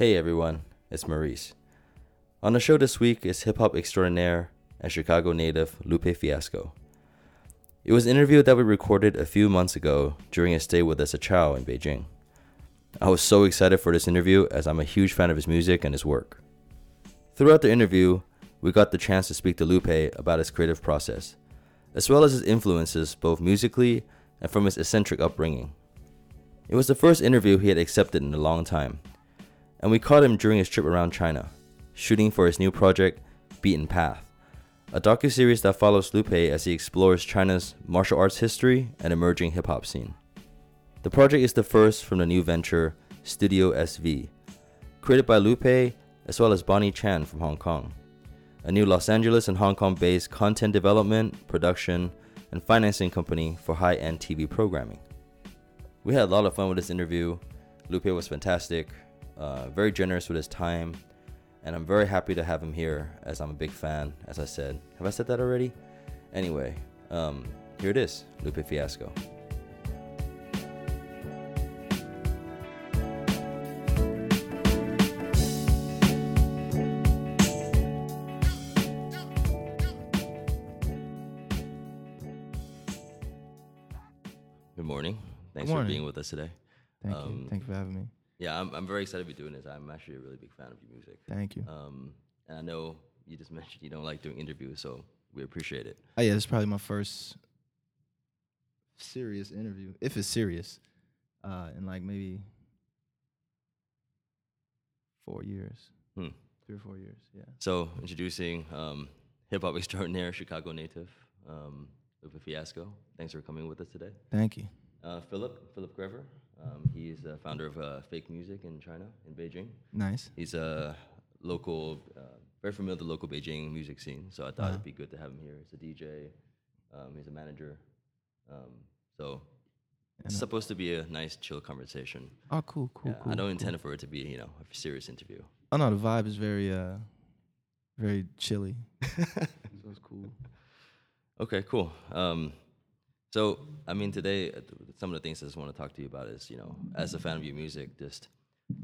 Hey everyone, it's Maurice. On the show this week is hip hop extraordinaire and Chicago native Lupe Fiasco. It was an interview that we recorded a few months ago during a stay with us at Chow in Beijing. I was so excited for this interview as I'm a huge fan of his music and his work. Throughout the interview, we got the chance to speak to Lupe about his creative process, as well as his influences both musically and from his eccentric upbringing. It was the first interview he had accepted in a long time, and we caught him during his trip around China, shooting for his new project, Beaten Path, a docuseries that follows Lupe as he explores China's martial arts history and emerging hip hop scene. The project is the first from the new venture, Studio SV, created by Lupe as well as Bonnie Chan from Hong Kong, a new Los Angeles and Hong Kong based content development, production, and financing company for high end TV programming. We had a lot of fun with this interview. Lupe was fantastic, uh, very generous with his time, and I'm very happy to have him here as I'm a big fan, as I said. Have I said that already? Anyway, um, here it is Lupe Fiasco. Good morning. Thanks for morning. being with us today. Thank Um, you. Thank you for having me. Yeah, I'm, I'm very excited to be doing this. I'm actually a really big fan of your music. Thank you. Um, and I know you just mentioned you don't like doing interviews, so we appreciate it. oh yeah, this is probably my first serious interview, if it's serious, uh, in like maybe four years, Hmm. three or four years. Yeah. So, introducing um, hip hop extraordinaire, Chicago native, um, Lupe Fiasco. Thanks for coming with us today. Thank you. Uh, Philip, Philip Grever. Um, he's the founder of uh, Fake Music in China, in Beijing. Nice. He's a local, uh, very familiar with the local Beijing music scene. So I thought Uh-huh. it'd be good to have him here. He's a DJ. Um, he's a manager. Um, so it's And, supposed to be a nice, chill conversation. Oh, cool, cool, Yeah, cool. I don't cool. intend for it to be, you know, a serious interview. Oh no, the vibe is very, uh, very chilly. so it's cool. Okay, cool. Um, so, I mean, today, some of the things I just want to talk to you about is, you know, as a fan of your music, just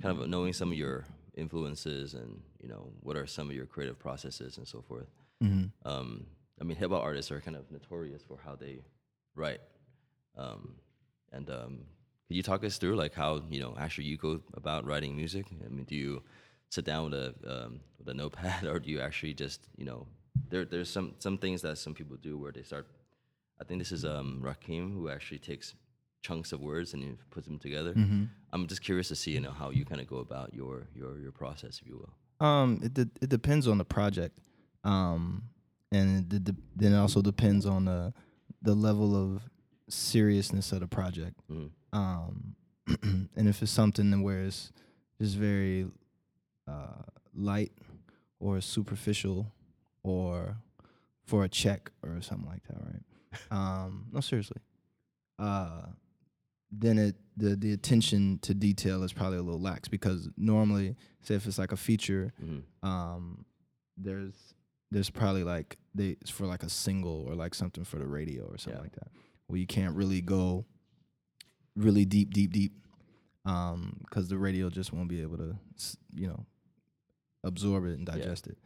kind of knowing some of your influences and, you know, what are some of your creative processes and so forth. hmm Um, I mean, hip hop artists are kind of notorious for how they write. Um, and um, could you talk us through, like, how, you know, actually you go about writing music? I mean, do you sit down with a, um, with a notepad or do you actually just, you know, there, there's some, some things that some people do where they start I think this is um, Rakim who actually takes chunks of words and he puts them together. hmm I'm just curious to see, you know, how you kind of go about your your your process, if you will. Um, it de- it depends on the project, um, and it de- then it also depends on the the level of seriousness of the project. Mhm. Um, and if it's something where it's just very uh, light or superficial or for a check or something like that, right? Um, no, seriously. Uh, then it the the attention to detail is probably a little lax because normally, say if it's like a feature, Mhm. um, there's there's probably like they it's for like a single or like something for the radio or something Yeah. like that where you can't really go really deep, deep, deep, um, because the radio just won't be able to, s- you know, absorb it and Yeah. digest it.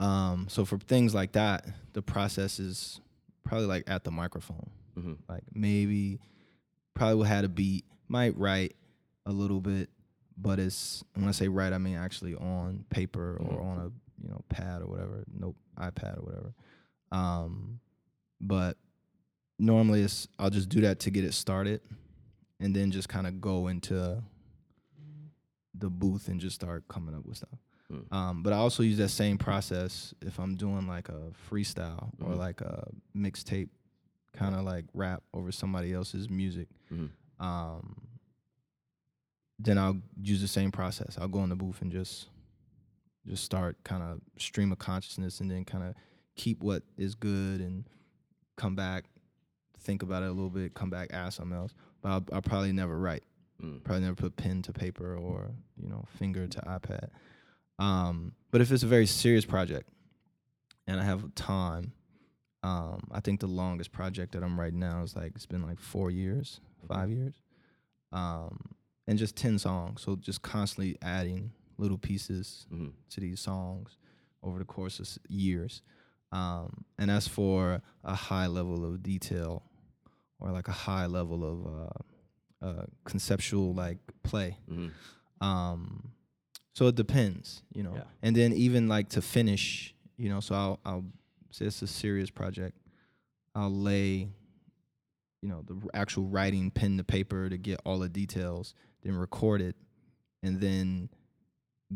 Um, so for things like that, the process is probably like at the microphone. Mhm. Like maybe probably will had a beat, might write a little bit, but it's when I say write, I mean actually on paper or Mhm. on a you know pad or whatever, nope, iPad or whatever. Um, but normally it's I'll just do that to get it started, and then just kind of go into the booth and just start coming up with stuff. Mm. Um, but I also use that same process if I'm doing like a freestyle or Mhm. like a mixtape, kind of like rap over somebody else's music. Mhm. Um, then I'll use the same process. I'll go in the booth and just just start kind of stream of consciousness, and then kind of keep what is good and come back, think about it a little bit, come back, ask something else. But I'll, I'll probably never write Mm. probably never put pen to paper or you know finger to iPad. Um, but if it's a very serious project and I have time, um, I think the longest project that I'm writing now is like it's been like four years, five years, um, and just ten songs. So just constantly adding little pieces hmm to these songs over the course of years. Um, and as for a high level of detail or like a high level of uh, uh, conceptual like play, hmm um, so it depends, you know. Yeah. And then even like to finish, you know, so I'll I'll say it's a serious project. I'll lay, you know, the actual writing pen to paper to get all the details, then record it, and then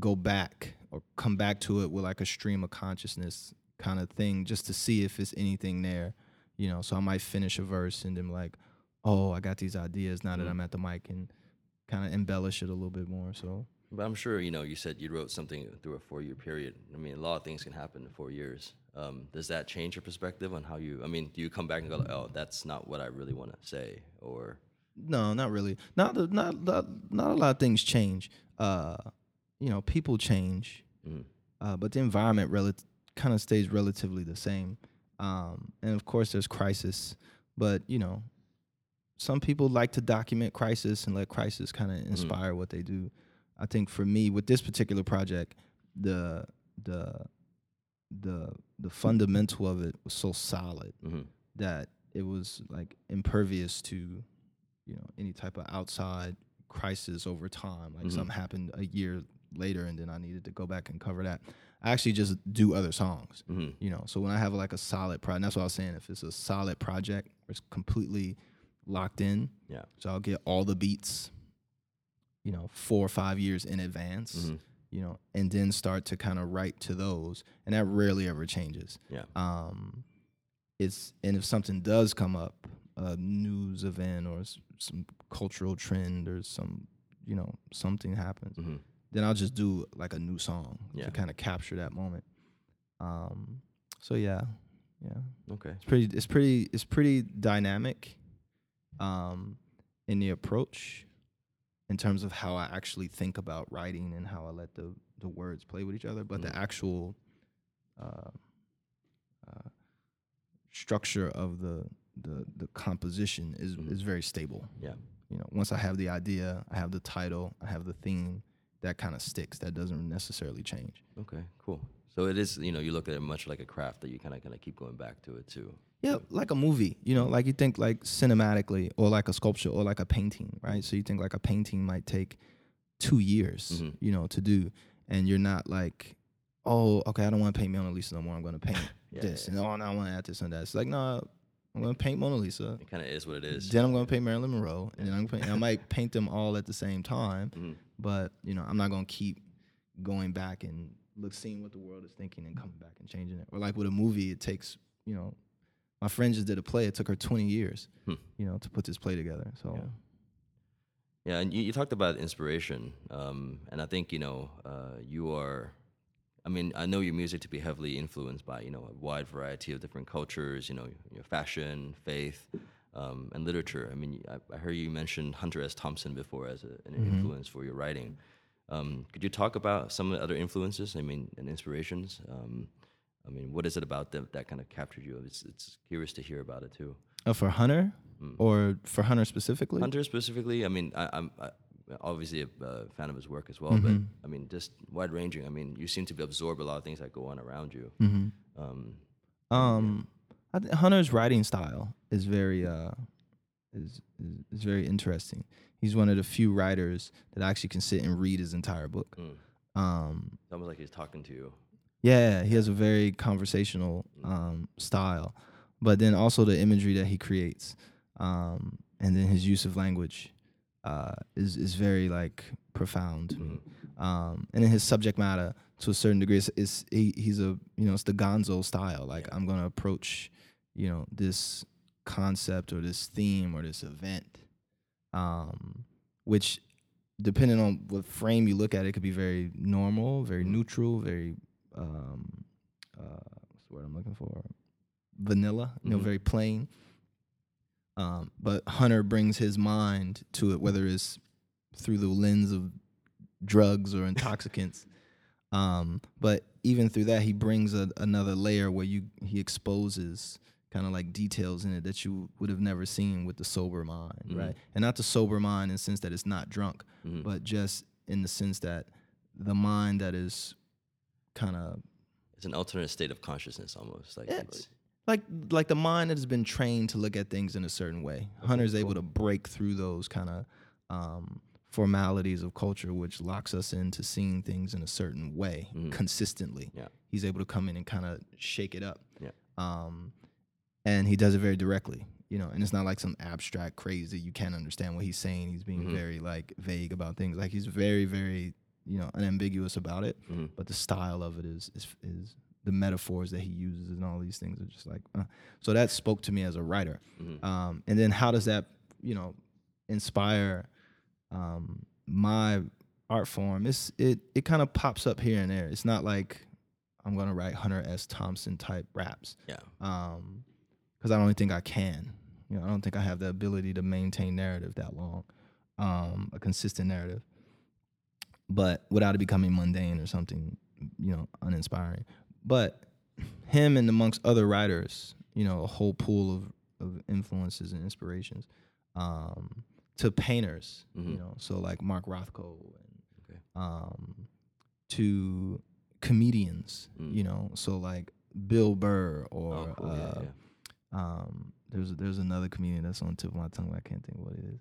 go back or come back to it with like a stream of consciousness kind of thing, just to see if it's anything there, you know. So I might finish a verse and then like, oh, I got these ideas now that Mhm. I'm at the mic and kind of embellish it a little bit more. So But I'm sure you know. You said you wrote something through a four-year period. I mean, a lot of things can happen in four years. Um, does that change your perspective on how you? I mean, do you come back and go, like, "Oh, that's not what I really want to say," or no, not really. Not the- not not a lot of things change. Uh, you know, people change, Mhm. uh, but the environment rel- kind of stays relatively the same. Um, and of course, there's crisis, but you know, some people like to document crisis and let crisis kind of inspire what they do. I think for me, with this particular project, the the the the fundamental of it was so solid Mhm. that it was like impervious to you know any type of outside crisis over time like Mhm. something happened a year later and then i needed to go back and cover that i actually just do other songs Mhm. you know so when i have like a solid project that's what i was saying if it's a solid project it's completely locked in Yeah. so i'll get all the beats you know four or five years in advance Mhm. you know and then start to kind of write to those and that rarely ever changes Yeah. um it's and if something does come up a news event or s- some cultural trend or some you know something happens Mhm. then i'll just do like a new song Yeah. to kind of capture that moment um so yeah yeah Okay. it's pretty it's pretty it's pretty dynamic um in the approach in terms of how I actually think about writing and how I let the the words play with each other but Mhm. the actual uh, uh structure of the the the composition is Mhm. is very stable Yeah. you know once I have the idea I have the title I have the theme that kind of sticks that doesn't necessarily change Okay. Cool. So it is. You know, you look at it much like a craft that you kind of kind of keep going back to it too. Yeah, like a movie, you know, like you think like cinematically or like a sculpture or like a painting, right? So you think like a painting might take two years, Mhm. you know, to do. And you're not like, oh, okay, I don't want to paint Mona Lisa no more. I'm going to paint Yeah, this. yeah. And oh, no, I want to add this and that. It's like, no, I'm going to paint Mona Lisa. It kind of is what it is. Then I'm going to paint Marilyn Monroe. And then I'm paint, and I might paint them all at the same time. Mhm. But, you know, I'm not going to keep going back and look, seeing what the world is thinking and coming back and changing it. Or like with a movie, it takes, you know, my friend just did a play. It took her 20 years, Hmm. you know, to put this play together. So, Yeah. Yeah, and you, you talked about inspiration, um, and I think you know uh, you are. I mean, I know your music to be heavily influenced by you know a wide variety of different cultures. You know, your fashion, faith, um, and literature. I mean, I, I heard you mention Hunter S. Thompson before as a, an Mhm. influence for your writing. Um, could you talk about some of the other influences? I mean, and inspirations. Um, I mean, what is it about them that kind of captured you? It's it's curious to hear about it too. uh, for Hunter Mm. or for Hunter specifically? Hunter specifically, I mean, I, I'm I, obviously a uh, fan of his work as well, Mhm. but I mean, just wide ranging. I mean, you seem to be absorb a lot of things that go on around you. hmm Um, Um, I think Hunter's writing style is very uh is, is is very interesting. He's one of the few writers that actually can sit and read his entire book. mm, Um, it's almost like he's talking to you. yeah, he has a very conversational um style, but then also the imagery that he creates, um, and then his use of language, uh, is is very like profound to me. Mhm. um, and then his subject matter to a certain degree, is, it's he, he's a you know it's the Gonzo style. Like Yeah. I'm gonna approach you know this concept or this theme or this event, um, which depending on what frame you look at, it could be very normal, very Mhm. neutral, very um, uh, what's the word I'm looking for? Vanilla, you know, Mhm. very plain. Um, but Hunter brings his mind to it, whether it's through the lens of drugs or intoxicants. um, but even through that, he brings a, another layer where you he exposes kind of like details in it that you would have never seen with the sober mind, Mhm. right? And not the sober mind in the sense that it's not drunk, Mhm. but just in the sense that the mind that is kind of It's an alternate state of consciousness almost. Like it's like like the mind that has been trained to look at things in a certain way. Hunter's able to break through those kind of um, formalities of culture, which locks us into seeing things in a certain way Mhm. consistently. Yeah. He's able to come in and kind of shake it up. Yeah. Um, and he does it very directly, you know. And it's not like some abstract crazy you can't understand what he's saying. He's being Mhm. very like vague about things. Like he's very very you know unambiguous about it Mhm. but the style of it is is is the metaphors that he uses and all these things are just like uh. so that spoke to me as a writer Mhm. um, and then how does that you know inspire um, my art form it's it it kind of pops up here and there it's not like i'm gonna write hunter s thompson type raps yeah. um because i don't think i can you know i don't think i have the ability to maintain narrative that long um a consistent narrative but without it becoming mundane or something you know uninspiring but him and amongst other writers you know a whole pool of of influences and inspirations um to painters you Mhm. know so like mark rothko and Okay. um to comedians Mm. you know so like bill burr or Oh, cool. uh, yeah, yeah. Um, there's there's another comedian that's on the tip of my tongue. But I can't think what it is.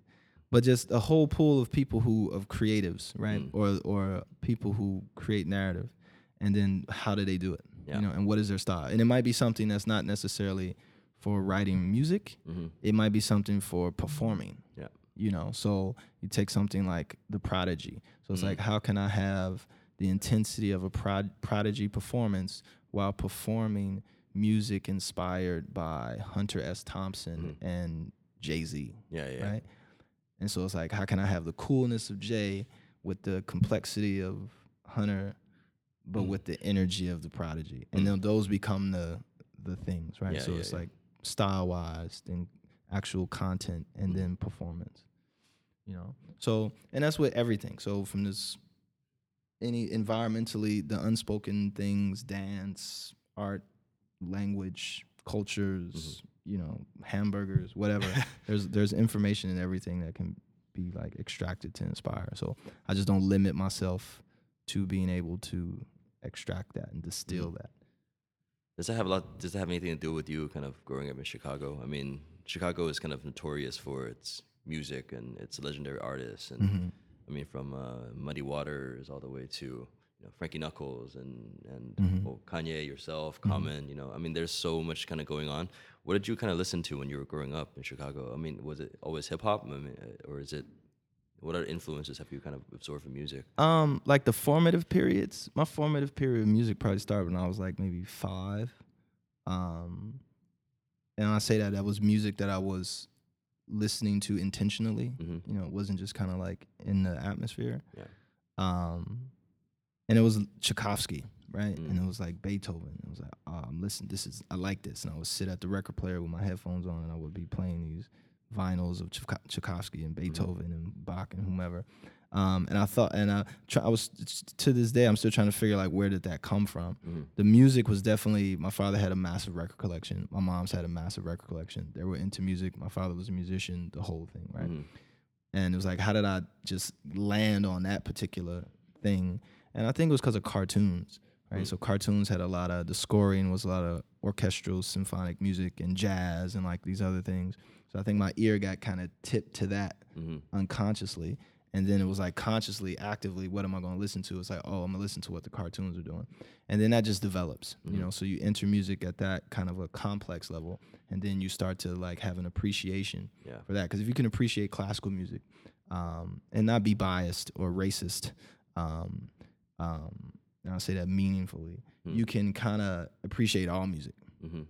But just a whole pool of people who of creatives, right? Mm. Or or people who create narrative, and then how do they do it? Yeah. You know, and what is their style? And it might be something that's not necessarily for writing music. Mhm. It might be something for performing. Yeah. You know, so you take something like the Prodigy. So it's Mm. like, how can I have the intensity of a prod- Prodigy performance while performing music inspired by Hunter S. Thompson and Jay Z, Yeah, yeah. right? And so it's like, how can I have the coolness of Jay with the complexity of Hunter, but Mm. with the energy of the Prodigy? And Mm. then those become the the things, right? Yeah, so yeah, it's yeah. like style wise, then actual content, and Mm. then performance. You know, so and that's with everything. So from this, any environmentally, the unspoken things, dance, art, language, cultures, Mm-hmm. you know, hamburgers, whatever. there's there's information in everything that can be like extracted to inspire. So I just don't limit myself to being able to extract that and distill Mhm. that. Does that have a lot? Does that have anything to do with you kind of growing up in Chicago? I mean, Chicago is kind of notorious for its music and its legendary artists, and Mm-hmm. I mean, from uh, Muddy Waters all the way to you know Frankie Knuckles and and Mhm. well, Kanye yourself, Mhm. Common. You know, I mean, there's so much kind of going on. What did you kind of listen to when you were growing up in Chicago? I mean, was it always hip hop, I mean, uh, or is it? What other influences have you kind of absorbed from music? Um, like the formative periods. My formative period of music probably started when I was like maybe five. Um, and I say that that was music that I was listening to intentionally. hmm You know, it wasn't just kind of like in the atmosphere. Yeah. Um, and it was Tchaikovsky, right? Mm. And it was like Beethoven. It was like, oh, I'm listening. This is I like this, and I would sit at the record player with my headphones on, and I would be playing these vinyls of Tchaikovsky and Beethoven and Bach and whomever. Um, and I thought, and I, try, I was to this day, I'm still trying to figure like where did that come from. hmm The music was definitely. My father had a massive record collection. My mom's had a massive record collection. They were into music. My father was a musician. The whole thing, right? hmm and it was like how did i just land on that particular thing and i think it was because of cartoons right? Mm. so cartoons had a lot of the scoring was a lot of orchestral symphonic music and jazz and like these other things. So i think my ear got kind of tipped to that hmm unconsciously. And then it was like consciously actively what am i going to listen to? It's like oh i'm going to listen to what the cartoons are doing. And then that just develops Mhm. you know? So you enter music at that kind of a complex level and then you start to like have an appreciation Yeah. for that. Because if you can appreciate classical music um, and not be biased or racist um, um, and i'll say that meaningfully Mm. you can kind of appreciate all music hmm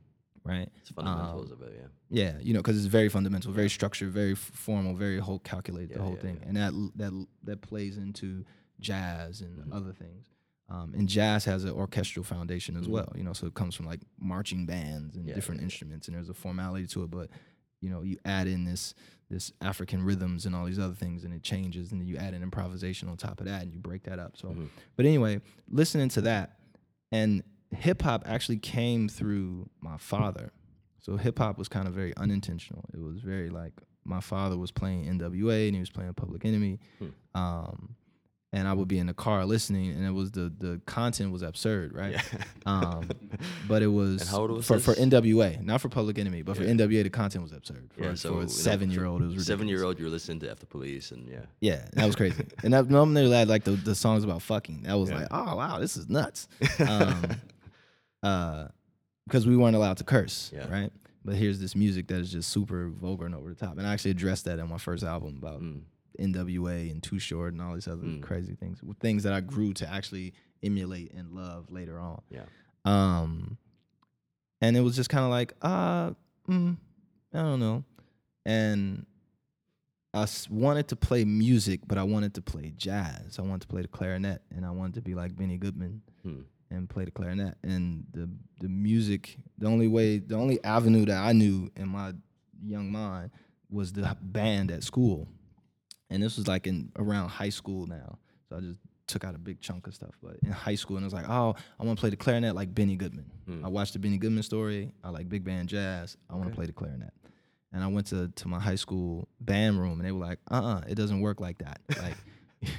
right It's fundamentals Um, of it. Yeah. yeah you know because it's very fundamental very structured very formal very whole calculated Yeah, the whole yeah, thing yeah. and that that that plays into jazz and Mhm. other things um, and jazz has an orchestral foundation as Mhm. well you know so it comes from like marching bands and different instruments and there's a formality to it but you know you add in this this african rhythms and all these other things and it changes and then you add an improvisation on top of that and you break that up so Mhm. but anyway listening to that and hip hop actually came through my father so hip hop was kind of very unintentional it was very like my father was playing NWA and he was playing Public Enemy Hmm. um and I would be in the car listening, and it was the the content was absurd, right? Yeah. Um, but it was, was for for? NWA, not for Public Enemy, but for Yeah. NWA, the content was absurd. For, yeah, so for a seven year old, it was ridiculous. seven year old. You're listening to F the Police, and yeah, Yeah, that was crazy. and that normally like the, the songs about fucking. That was Yeah. like, oh wow, this is nuts. Um, uh, because we weren't allowed to curse, Yeah. right? But here's this music that is just super vulgar and over the top. And I actually addressed that in my first album about Mm. NWA and Too Short and all these other Mm. crazy things, things that I grew to actually emulate and love later on. yeah, Um, and it was just kind of like, uh, mm, I don't know. And I wanted to play music, but I wanted to play jazz. I wanted to play the clarinet, and I wanted to be like Benny Goodman Hmm. and play the clarinet. And the the music, the only way, the only avenue that I knew in my young mind was the band at school. And this was like in around high school now. So I just took out a big chunk of stuff. But in high school, and I was like, oh, I want to play the clarinet like Benny Goodman. Hmm. I watched the Benny Goodman story. I like big band jazz. I want to Okay. play the clarinet. And I went to, to my high school band room, and they were like, uh uh it doesn't work like that. Like,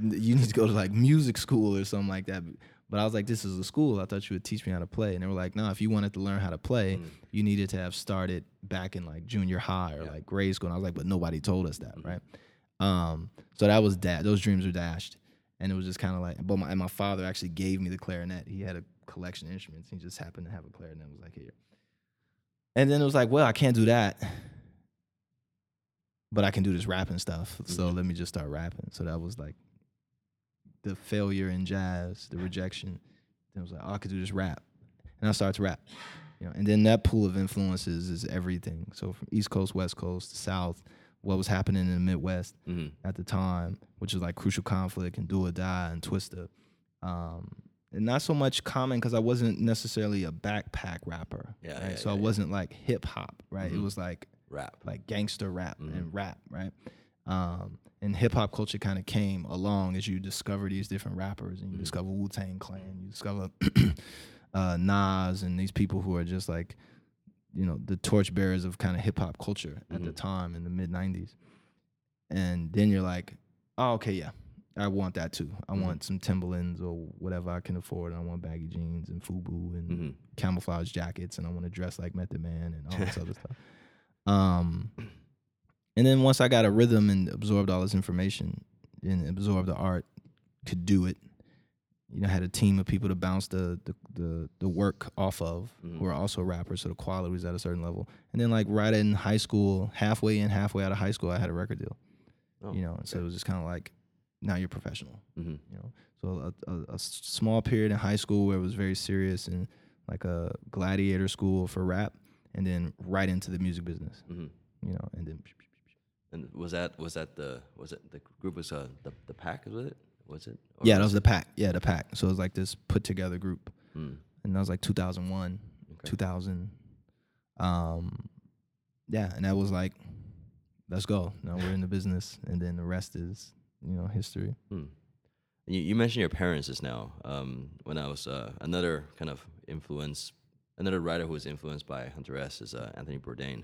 you need to go to like music school or something like that. But I was like, this is a school. I thought you would teach me how to play. And they were like, no, if you wanted to learn how to play, Mm. you needed to have started back in like junior high or Yeah. like grade school. And I was like, but nobody told us that, Mhm. right? Um, so that was that. Those dreams were dashed. And it was just kind of like, but my, my father actually gave me the clarinet. He had a collection of instruments. He just happened to have a clarinet. It was like, here. And then it was like, well, I can't do that. But I can do this rapping stuff. So Mhm. let me just start rapping. So that was like the failure in jazz, the rejection. Then I was like, oh, I could do this rap. And I started to rap. You know, and then that pool of influences is everything. So from East Coast, West Coast, South, what was happening in the Midwest hmm at the time, which was like Crucial Conflict and Do or Die and Twista. Um, and not so much common because I wasn't necessarily a backpack rapper. Yeah, right? yeah, so yeah, I wasn't like hip hop, right? It Mhm. was like rap. like gangster rap Mhm. and rap, right? Um, and hip hop culture kind of came along as you discover these different rappers and you Mhm. discover Wu Tang Clan, you discover uh, Nas and these people who are just like, you know, the torchbearers of kind of hip hop culture at the Mhm. time in the mid '90s. And then you're like, oh, okay, yeah, I want that too. I Mhm. want some Timberlands or whatever I can afford. And I want baggy jeans and FUBU and hmm camouflage jackets and I want to dress like Method Man and all this other stuff. Um, and then once I got a rhythm and absorbed all this information and absorbed the art, could do it. You know, had a team of people to bounce the the the, the work off of Mhm. who are also rappers, so the quality was at a certain level. And then like right in high school, halfway in, halfway out of high school, I had a record deal. Oh, you know, so it was just kind of like, now you're professional hmm you know so a small period in high school where it was very serious and like a gladiator school for rap and then right into the music business hmm you know and then And was that was that the was it the group was uh the the pack was it was it Or yeah that was the pack yeah the pack so it was like this put together group Mm, and that was like 2001 okay. 2000 um yeah and that was like let's go now we're in the business and then the rest is you know history Hmm. You, you mentioned your parents just now. Um, when I was uh, another kind of influence, another writer who was influenced by Hunter S is uh, Anthony Bourdain.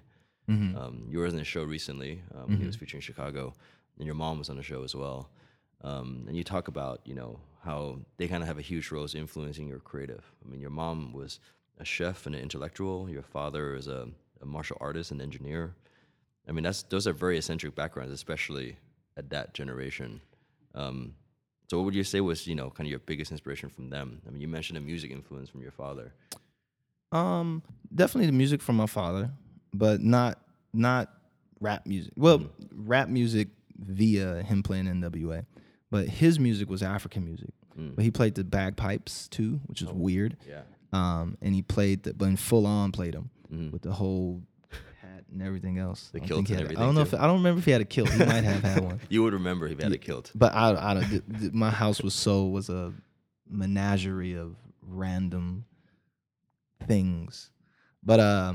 mm-hmm. Um, you were in the show recently. Um, He was featuring Chicago, and your mom was on the show as well. Um, and you talk about you know how they kind of have a huge role as influencing your creative. I mean, your mom was a chef and an intellectual. Your father is a, a martial artist and engineer. I mean, that's those are very eccentric backgrounds, especially at that generation. Um, so, what would you say was you know kind of your biggest inspiration from them? I mean, you mentioned a music influence from your father. Um, definitely the music from my father, but not not rap music. Well, Mhm. rap music via him playing NWA, but his music was African music. Mm. But he played the bagpipes too, which is Oh. weird. Yeah. Um, and he played the, but in full on played them Mhm. with the whole hat and everything else. The I don't kilt and a- I everything, don't know too. if I don't remember if he had a kilt. He might have had one. You would remember if he had Yeah. a kilt. But I, I don't. my house was so was a menagerie of random things, but uh,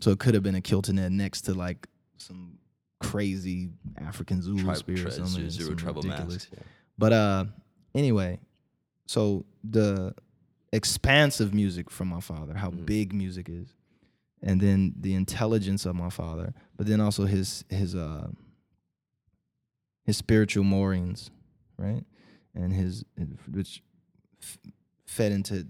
so it could have been a kilt in there next to like some crazy African Zulu Tri- spear or something. zero some tribal ridiculous- mask. Yeah. But uh, anyway, so the expansive music from my father, how Mhm. big music is, and then the intelligence of my father, but then also his his uh his spiritual moorings, right? and his which f- fed into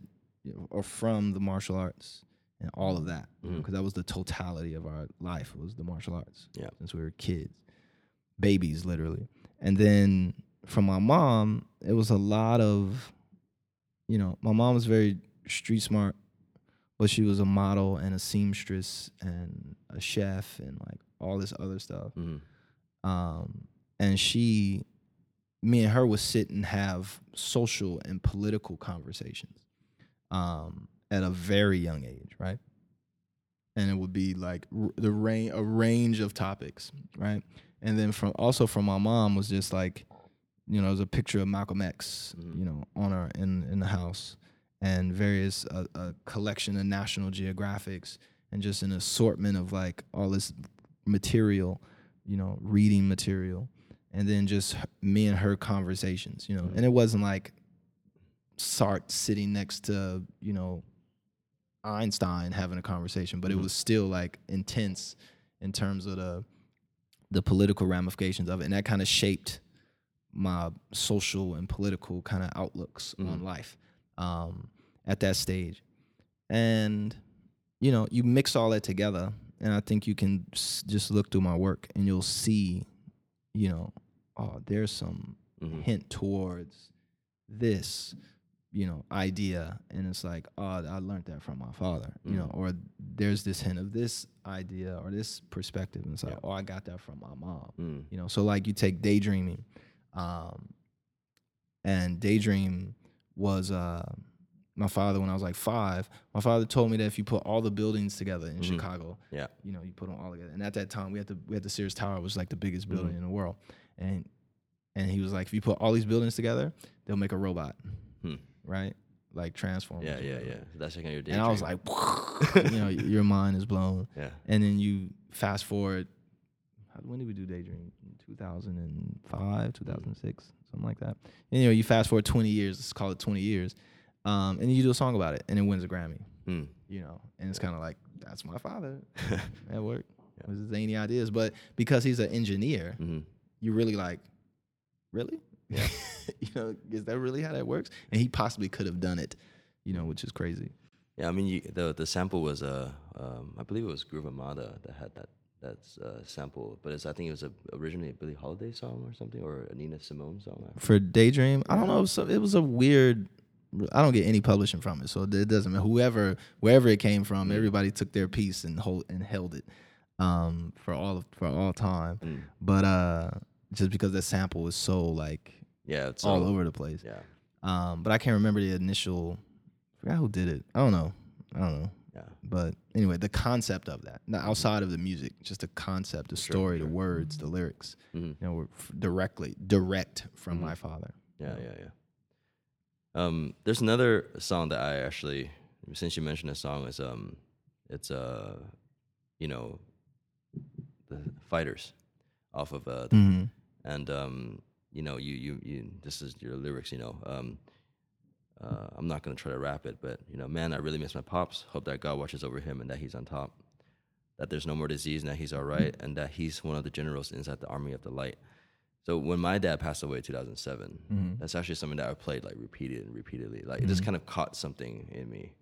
or from the martial arts and all of that because Mhm. that was the totality of our life was the martial arts Yeah. since we were kids babies literally and then from my mom it was a lot of you know my mom was very street smart but she was a model and a seamstress and a chef and like all this other stuff Mhm. um, and she, me and her would sit and have social and political conversations um, at a very young age, right? And it would be like r- the range, a range of topics, right? And then from also from my mom was just like, you know, there's a picture of Malcolm X, Mhm. you know, on our in in the house, and various a, a collection of National Geographics, and just an assortment of like all this material, you know, reading material, and then just me and her conversations, you know, Mhm. and it wasn't like Sart sitting next to you know Einstein having a conversation, but it Mhm. was still like intense in terms of the the political ramifications of it, and that kind of shaped my social and political kind of outlooks on Mhm. life um, at that stage. And you know, you mix all that together, and I think you can s- just look through my work, and you'll see, you know, oh, there's some Mhm. hint towards this you know idea and it's like oh i learned that from my father you know Mhm. or there's this hint of this idea or this perspective and it's like Yeah. oh i got that from my mom Mm. you know so like you take daydreaming um and daydream was uh my father when i was like five my father told me that if you put all the buildings together in Mhm. chicago Yeah. you know you put them all together and at that time we had the we had the sears tower was like the biggest building Mhm. in the world and and he was like if you put all these buildings together they'll make a robot Hmm. Right? Like transformers Yeah, yeah, yeah. That's like your and i was like you know your mind is blown. Yeah. and then you fast forward how- when did we do daydream 2005 2006 something like that. Anyway, you fast forward 20 years let's call it 20 years um, and you do a song about it and it wins a grammy Mm. you know? And it's kind of like that's my father. At work. Yeah. with his zany ideas. But because he's an engineer hmm you really like really Yeah. you know is that really how that works and he possibly could have done it you know which is crazy Yeah, I mean, you, the the sample was uh, um, I believe it was Groove Armada that had that that uh, sample, but it's I think it was a, originally a Billie Holiday song or something, or a Nina Simone song. For daydream i don't know so it was a weird i don't get any publishing from it so it doesn't matter whoever wherever it came from Mm. everybody took their piece and hold and held it um for all of, for all time Mm. but uh just because that sample was so like Yeah, it's all so- over the place Yeah, um but i can't remember the initial I forgot who did it i don't know i don't know yeah, but anyway the concept of that not outside of the music just the concept the Sure, story the sure. words the lyrics hmm you know were f- directly direct from Mhm. my father yeah, yeah, yeah. Um, there's another song that I actually, since you mentioned the song, is um, it's uh, you know, the fighters, off of uh, mm-hmm. And um, you know, you you you. This is your lyrics, you know. Um, uh, I'm not gonna try to rap it, but you know, man, I really miss my pops. Hope that God watches over him and that he's on top. That there's no more disease and that he's all right, and that he's one of the generals inside the army of the light. So when my dad passed away in 2007, Mhm. that's actually something that I played like repeated and repeatedly. Like it just Mhm. kind of caught something in me.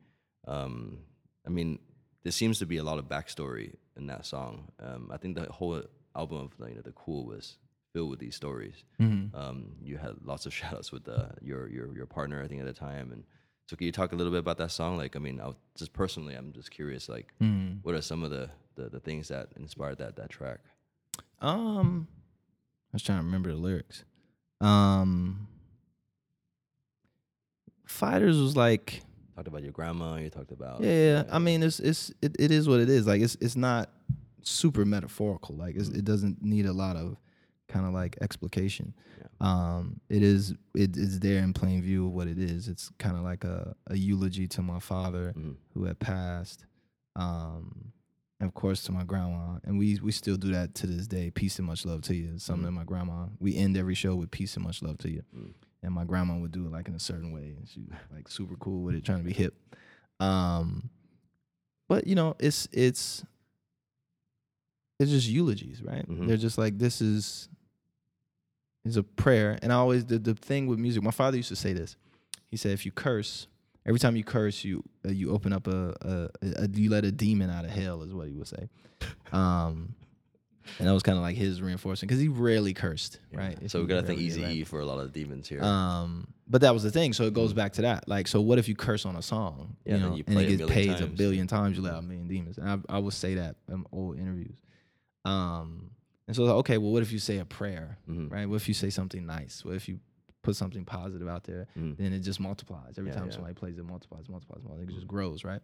Um, I mean, there seems to be a lot of backstory in that song. Um, I think the whole album of you know the Cool was filled with these stories. Mm-hmm. Um, you had lots of shoutouts with uh, your your your partner, I think, at the time. And so, can you talk a little bit about that song? Like, I mean, I was, just personally, I'm just curious. Like, Mm-hmm. what are some of the, the the things that inspired that that track? Um, I was trying to remember the lyrics. Um, Fighters was like, Talked about your grandma. You talked about yeah, yeah. I mean, it's it's it, it is what it is. Like it's it's not super metaphorical. Like it's, it doesn't need a lot of kind of like explication. Yeah. Um, it is it is there in plain view of what it is. It's kind of like a, a eulogy to my father Mhm. who had passed. Um, and of course to my grandma, and we we still do that to this day. Peace and much love to you. Something that my grandma. We end every show with peace and much love to you. Mm. And my grandma would do it like in a certain way, and she was like super cool with it, trying to be hip. Um, but you know, it's it's it's just eulogies, right? Mhm. They're just like this is is a prayer. And I always the, the thing with music. My father used to say this. He said, if you curse, every time you curse, you uh, you open up a, a, a, you let a demon out of hell, is what he would say. Um, and that was kind of like his reinforcement because he rarely cursed, Yeah. right? If So we gotta did, Easy right? E for a lot of demons here. Um, but that was the thing. So it goes back to that. Like, so what if you curse on a song? Yeah, you then know, you and play it it gets paid a billion times. You let out a million demons. And I, I would say that in old interviews. Um, and so okay, well, what if you say a prayer, Mhm. right? What if you say something nice? What if you put something positive out there? Mhm. Then it just multiplies. Every Yeah, time yeah. somebody plays, it multiplies, multiplies, multiplies. It just grows, right?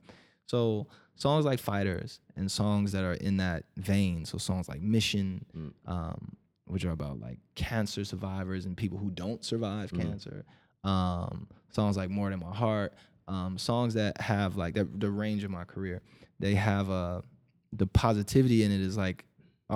So songs like Fighters and songs that are in that vein. So songs like Mission, Mm. um, which are about like cancer survivors and people who don't survive Mhm. cancer. Um, songs like More Than My Heart. Um, songs that have like the, the range of my career. They have uh, the positivity in it is like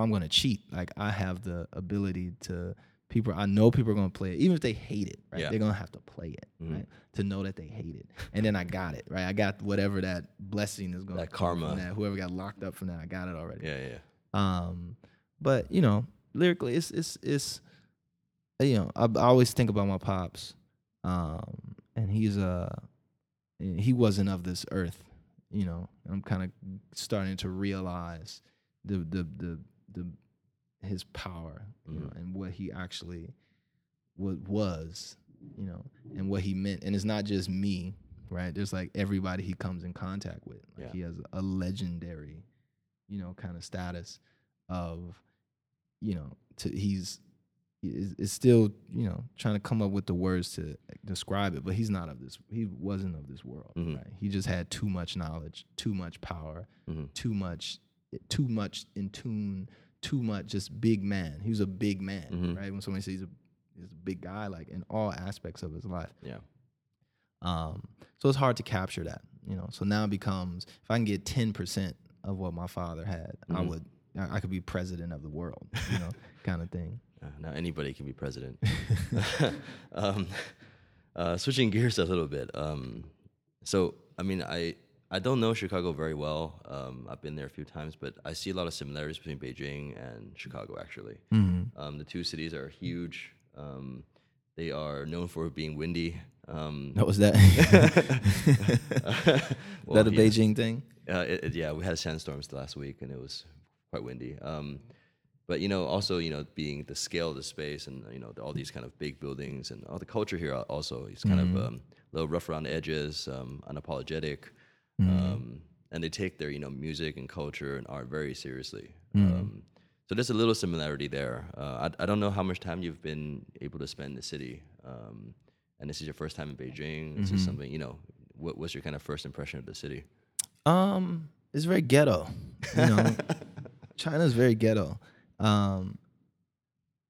I'm gonna cheat. Like I have the ability to people. I know people are gonna play it, even if they hate it. Right? Yeah. They're gonna have to play it. Mhm. Right? To know that they hate it, and then I got it. Right? I got whatever that blessing is gonna That karma. From that. Whoever got locked up from that, I got it already. Yeah, yeah. Um, but you know, lyrically, it's it's it's you know, I, I always think about my pops, um, and he's uh, he wasn't of this earth. You know, I'm kind of starting to realize the the the the his power, you know, Mhm. and what he actually what was, you know, and what he meant. And it's not just me, right? There's like everybody he comes in contact with. Like Yeah. he has a legendary, you know, kind of status of, you know, to he's is, still, you know, trying to come up with the words to describe it, but he's not of this. He wasn't of this world, Mhm. right? He just had too much knowledge, too much power, Mhm. too much, too much in tune, too much just big man. He was a big man, Mhm. right? When somebody says he's a, he's a big guy, like in all aspects of his life. Yeah. Um, so it's hard to capture that, you know. So now it becomes if I can get ten percent of what my father had, I Mhm. would, I I could be president of the world, you know, kind of thing. Uh, now anybody can be president. um, uh, switching gears a little bit. Um, so, I mean, I I don't know Chicago very well. Um, I've been there a few times, but I see a lot of similarities between Beijing and Chicago. Actually, Mm-hmm. um, the two cities are huge. Um, they are known for being windy. Um, What was that? well, that a yeah. Beijing thing? Uh, it, it- yeah, we had sandstorms last week, and it was quite windy. Um, but you know, also you know, being the scale of the space, and you know, all these kind of big buildings, and all the culture here also is kind of um, a little rough around the edges, um, unapologetic, um, and they take their you know music and culture and art very seriously. Um, so there's a little similarity there. Uh, I, I don't know how much time you've been able to spend in the city, um, and this is your first time in Beijing. This is something you know. What was your kind of first impression of the city? Um, it's very ghetto. You know, China's very ghetto. Um,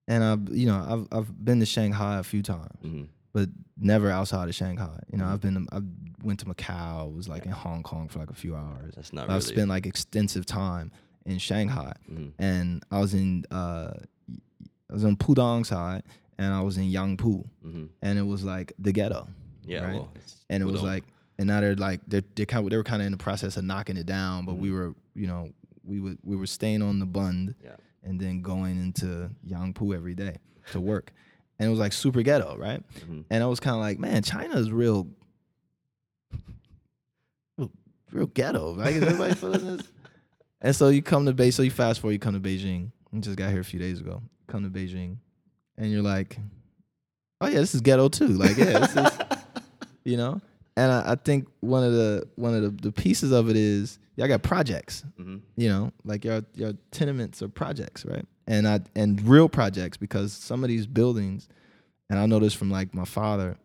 and I've you know I've I've been to Shanghai a few times, hmm but never outside of Shanghai. You know, I've been to, I went to Macau, it was like in Hong Kong for like a few hours. That's not Really... I've spent like extensive time in Shanghai, Mhm. and I was in uh, I was on Pudong side, and I was in Yangpu, hmm and it was like the ghetto. Yeah, right? well, and it was like and now they're like they're they kind of, they were kind of in the process of knocking it down but we Mhm. were you know we would we were staying on the bund Yeah. and then going into Yangpu every day to work and it was like super ghetto right? Mhm. and I was kind of like man China is real real, real ghetto right? Is everybody feeling this? And so you come to Beijing so you fast forward you come to Beijing. You just got here a few days ago. Come to Beijing and you're like oh yeah this is ghetto too. Like yeah this is you know? And I, I think one of the one of the, the pieces of it is y'all got projects Mhm. you know like your your tenements are projects right and i and real projects because some of these buildings and i know this from like my father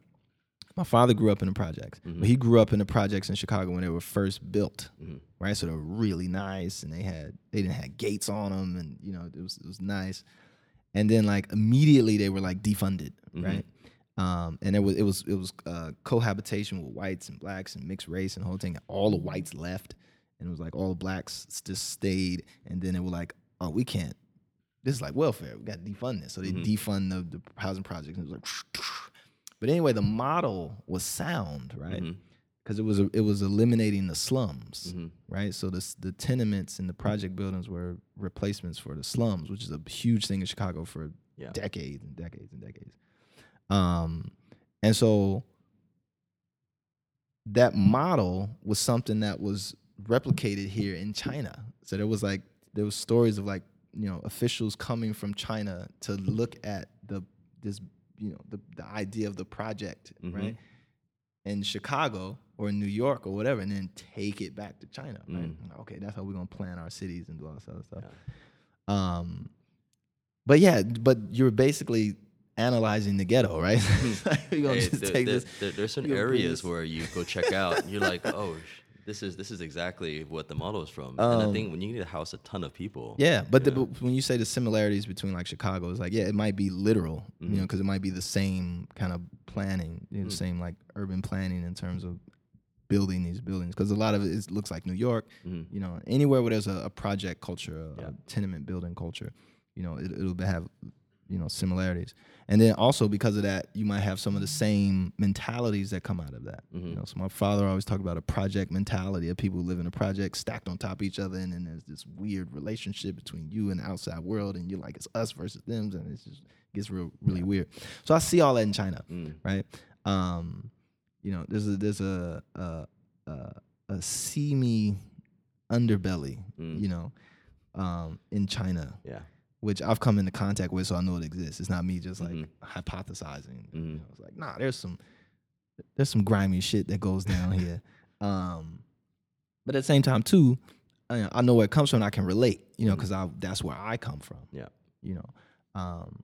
my father grew up in the projects Mhm. but he grew up in the projects in chicago when they were first built Mhm. right so they were really nice and they had they didn't have gates on them and you know it was it was nice and then like immediately they were like defunded Mhm. right um, and it was it was it was uh, cohabitation with whites and blacks and mixed race and whole thing. All the whites left, and it was like all blacks just stayed. And then it was like, oh, we can't. This is like welfare. We got to defund this. So they Mhm. defund the, the housing projects. And it was like, but anyway, the model was sound, right? Because it was it was eliminating the slums, Mhm. right? So the the tenements and the project buildings were replacements for the slums, which is a huge thing in Chicago for Yeah. decades and decades and decades. Um, and so that model was something that was replicated here in China. So there was like there was stories of like you know officials coming from China to look at the this you know the the idea of the project Mhm. right in Chicago or in New York or whatever, and then take it back to China. Right? Mm. Okay, that's how we're gonna plan our cities and do all this other stuff. Yeah. Um, but yeah, but you're basically analyzing the ghetto, right? you're gonna Hey, just there- take there- this. there- there's some you're gonna bring areas where you go check out, and you're like, oh, sh- this is this is exactly what the model is from. and I Um, think when you need to house a ton of people, Yeah, but, the, but when you say the similarities between like Chicago, it's like yeah, it might be literal, you know, because it might be the same kind of planning, you know, the Mm. same like urban planning in terms of building these buildings. Because a lot of it looks like New York, Mhm. you know, anywhere where there's a, a project culture, a, Yeah. a tenement building culture, you know, it, it'll have you know similarities. And then also because of that, you might have some of the same mentalities that come out of that. You Mhm. know, so my father always talked about a project mentality of people who live in a project stacked on top of each other, and then there's this weird relationship between you and the outside world, and you're like it's us versus them, and it just gets real really weird. So I see all that in China Mm. right? Um, you know, there's a there's a a a, a seamy underbelly, Mm. you know, um, in China, yeah, which I've come into contact with, so I know it exists. It's not me just like Mhm. hypothesizing. You Mhm. know, it's like, nah, there's some there's some grimy shit that goes down here. Um, but at the same time, too, I, I know where it comes from. I can relate, you know, because I that's where I come from. Yeah. you know, um,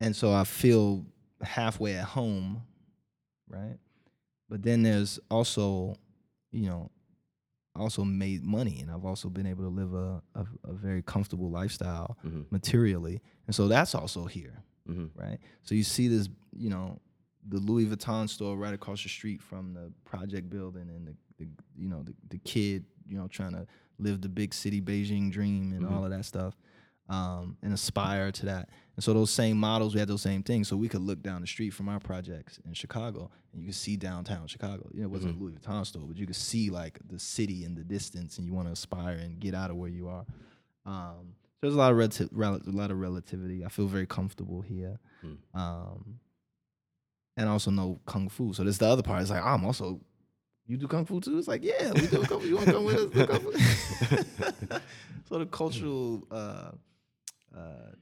and so I feel halfway at home, right? But then there's also, you know, I also made money, and I've also been able to live a a, a very comfortable lifestyle hmm materially, and so that's also here, hmm right? So you see this, you know, the Louis Vuitton store right across the street from the project building, and the, the you know the, the kid, you know, trying to live the big city Beijing dream and Mhm. all of that stuff, um, and aspire to that. And so those same models, we had those same things. So we could look down the street from our projects in Chicago, and you could see downtown Chicago. You know, it wasn't a Louis Vuitton store, but you could see like the city in the distance, and you want to aspire and get out of where you are. Um, so there's a lot of rel- a lot of relativity. I feel very comfortable here, Mm. um, and I also know kung fu. So there's the other part. It's like I'm also. You do kung fu too? It's like yeah, we do kung fu. You want to come with us? Do kung fu? so the cultural uh, uh,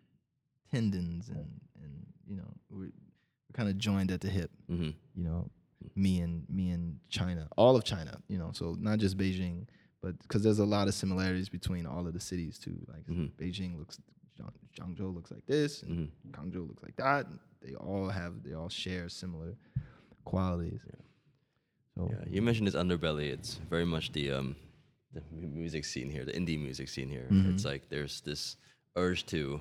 tendons and and you know we're, we're kind of joined at the hip. hmm You know, me and me and China, all of China. You know, so not just Beijing, but because there's a lot of similarities between all of the cities too. Like Mhm. Beijing looks, Zhang- Zhangzhou looks like this, and hmm Guangzhou looks like that. They all have, they all share similar qualities. So Yeah, you mentioned this underbelly. It's very much the um, the music scene here, the indie music scene here. It's Mhm. like there's this urge to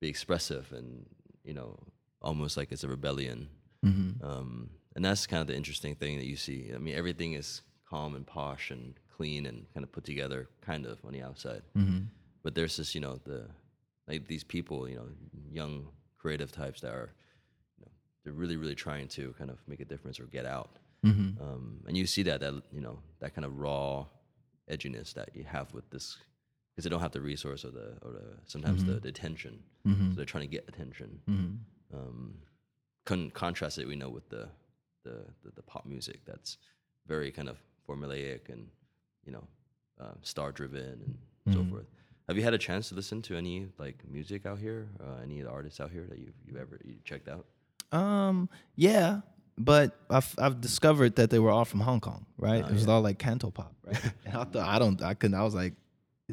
be expressive, and you know, almost like it's a rebellion. mhm. Um, and that's kind of the interesting thing that you see. I mean, everything is calm and posh and clean and kind of put together, kind of on the outside. Mhm. But there's this, you know, the like these people, you know, young creative types that are, you know, they're really, really trying to kind of make a difference or get out. Mhm. Um, and you see that that you know that kind of raw edginess that you have with this because they don't have the resource or the or the sometimes the, the attention. So Mhm. they're trying to get attention. Mhm. Um, con- contrast it, we know, with the, the the the pop music that's very kind of formulaic and you know uh, star driven and so Mhm. forth. Have you had a chance to listen to any like music out here? Uh, any of the artists out here that you you ever you checked out? Um, yeah, but I've I've discovered that they were all from Hong Kong, right? Oh, it was yeah. all like canto pop, right? and I thought I don't I couldn't I was like,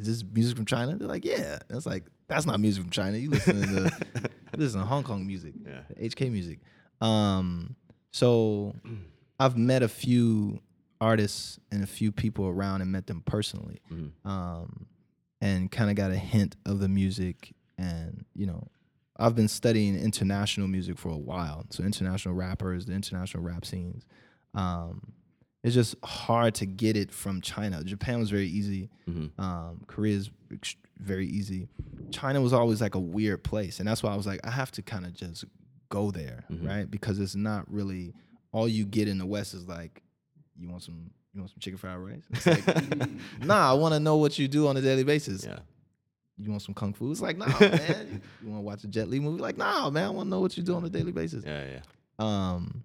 is this music from China? They're like, yeah. It's like that's not music from China. You listen to listen to Hong Kong music, Yeah. HK music. Um, so I've met a few artists and a few people around and met them personally Mhm. um, and kind of got a hint of the music. And you know, I've been studying international music for a while, so international rappers, the international rap scenes. Um, it's just hard to get it from China. Japan was very easy. Mhm. Um, Korea is ex- very easy. China was always like a weird place, and that's why I was like, I have to kind of just go there, Mhm. right? Because it's not really all you get in the West is like, you want some, you want some chicken fried rice? It's like, nah, I want to know what you do on a daily basis. Yeah. you want some kung fu? It's like, nah, man. You, want to watch a Jet Li movie? Like, nah, man. I want to know what you do on a daily basis. Yeah, yeah. Um,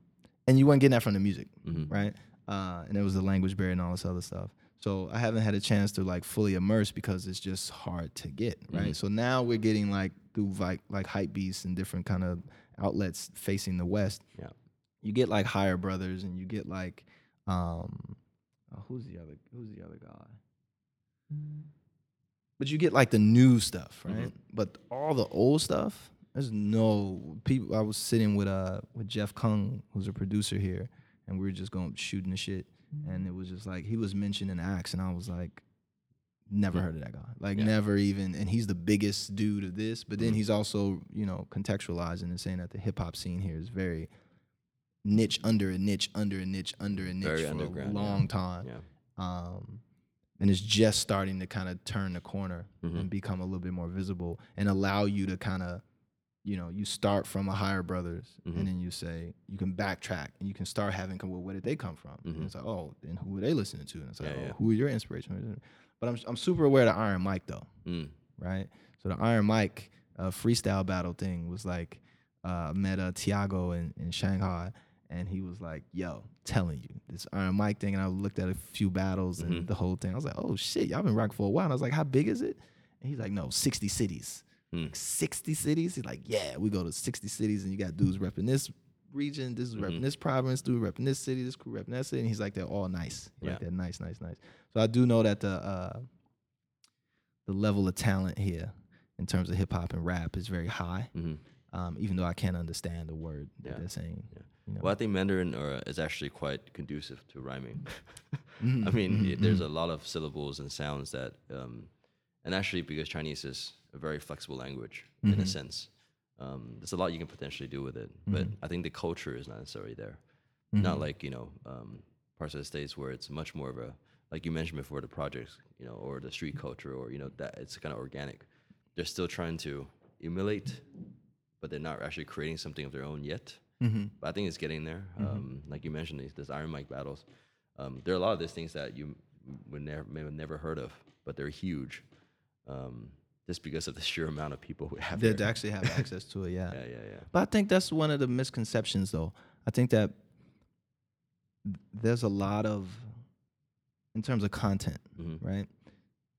and you weren't getting that from the music, Mhm. right? Uh, and it was the language barrier and all this other stuff. So I haven't had a chance to like fully immerse because it's just hard to get, right? Mhm. So now we're getting like through like like hype beasts and different kind of outlets facing the West. Yeah. You get like Higher Brothers and you get like um uh, who's the other who's the other guy? But you get like the new stuff, right? Mhm. But all the old stuff, there's no people. I was sitting with uh with Jeff Kung, who's a producer here, and we were just going shooting the shit, and it was just like he was mentioning Axe, and I was like, never heard of that guy, like Yeah. never even. And he's the biggest dude of this, but then Mhm. he's also you know contextualizing and saying that the hip hop scene here is very niche under a niche under a niche under a niche Very for a underground, yeah. long time um, and it's just starting to kind of turn the corner Mhm. and become a little bit more visible and allow you to kind of you know you start from a higher brothers Mhm. and then you say you can backtrack and you can start having come well where did they come from and Mhm. it's like oh then who are they listening to and it's like Yeah, oh, yeah. who are your inspiration? but I'm, I'm super aware of Iron Mic though Mm. right so the Iron Mic uh, freestyle battle thing was like uh, met uh, tiago in, in shanghai and he was like, "Yo, telling you this Iron Mic thing." And I looked at a few battles and Mhm. the whole thing. I was like, "Oh shit, y'all been rocking for a while." And I was like, "How big is it?" And he's like, "No, sixty cities." Like, sixty cities. He's like, "Yeah, we go to sixty cities, and you got dudes repping this region, this is repping Mhm. this province, dude repping this city, this crew repping that city." And he's like, "They're all nice. He Like Yeah. they're nice, nice, nice." So I do know that the uh, the level of talent here in terms of hip hop and rap is very high. Mhm. Um, even though I can't understand the word that Yeah. they're saying. Yeah. You know? Well, I think Mandarin uh, is actually quite conducive to rhyming. Mhm, I mean, mhm, y- there's mhm. a lot of syllables and sounds that, um, and actually because Chinese is a very flexible language in a Mhm. sense, um, there's a lot you can potentially do with it. But Mhm. I think the culture is not necessarily there. Not Mhm. like you know um, parts of the states where it's much more of a like you mentioned before the projects, you know, or the street culture, or you know that it's kind of organic. They're still trying to emulate, but they're not actually creating something of their own yet. Mhm. But I think it's getting there. Mhm. Um, like you mentioned, these, these Iron Mic battles. Um, there are a lot of these things that you would never may have never heard of, but they're huge, um, just because of the sheer amount of people who have. They actually have access to it, yeah. yeah, yeah, yeah. But I think that's one of the misconceptions, though. I think that there's a lot of, in terms of content, Mhm. right?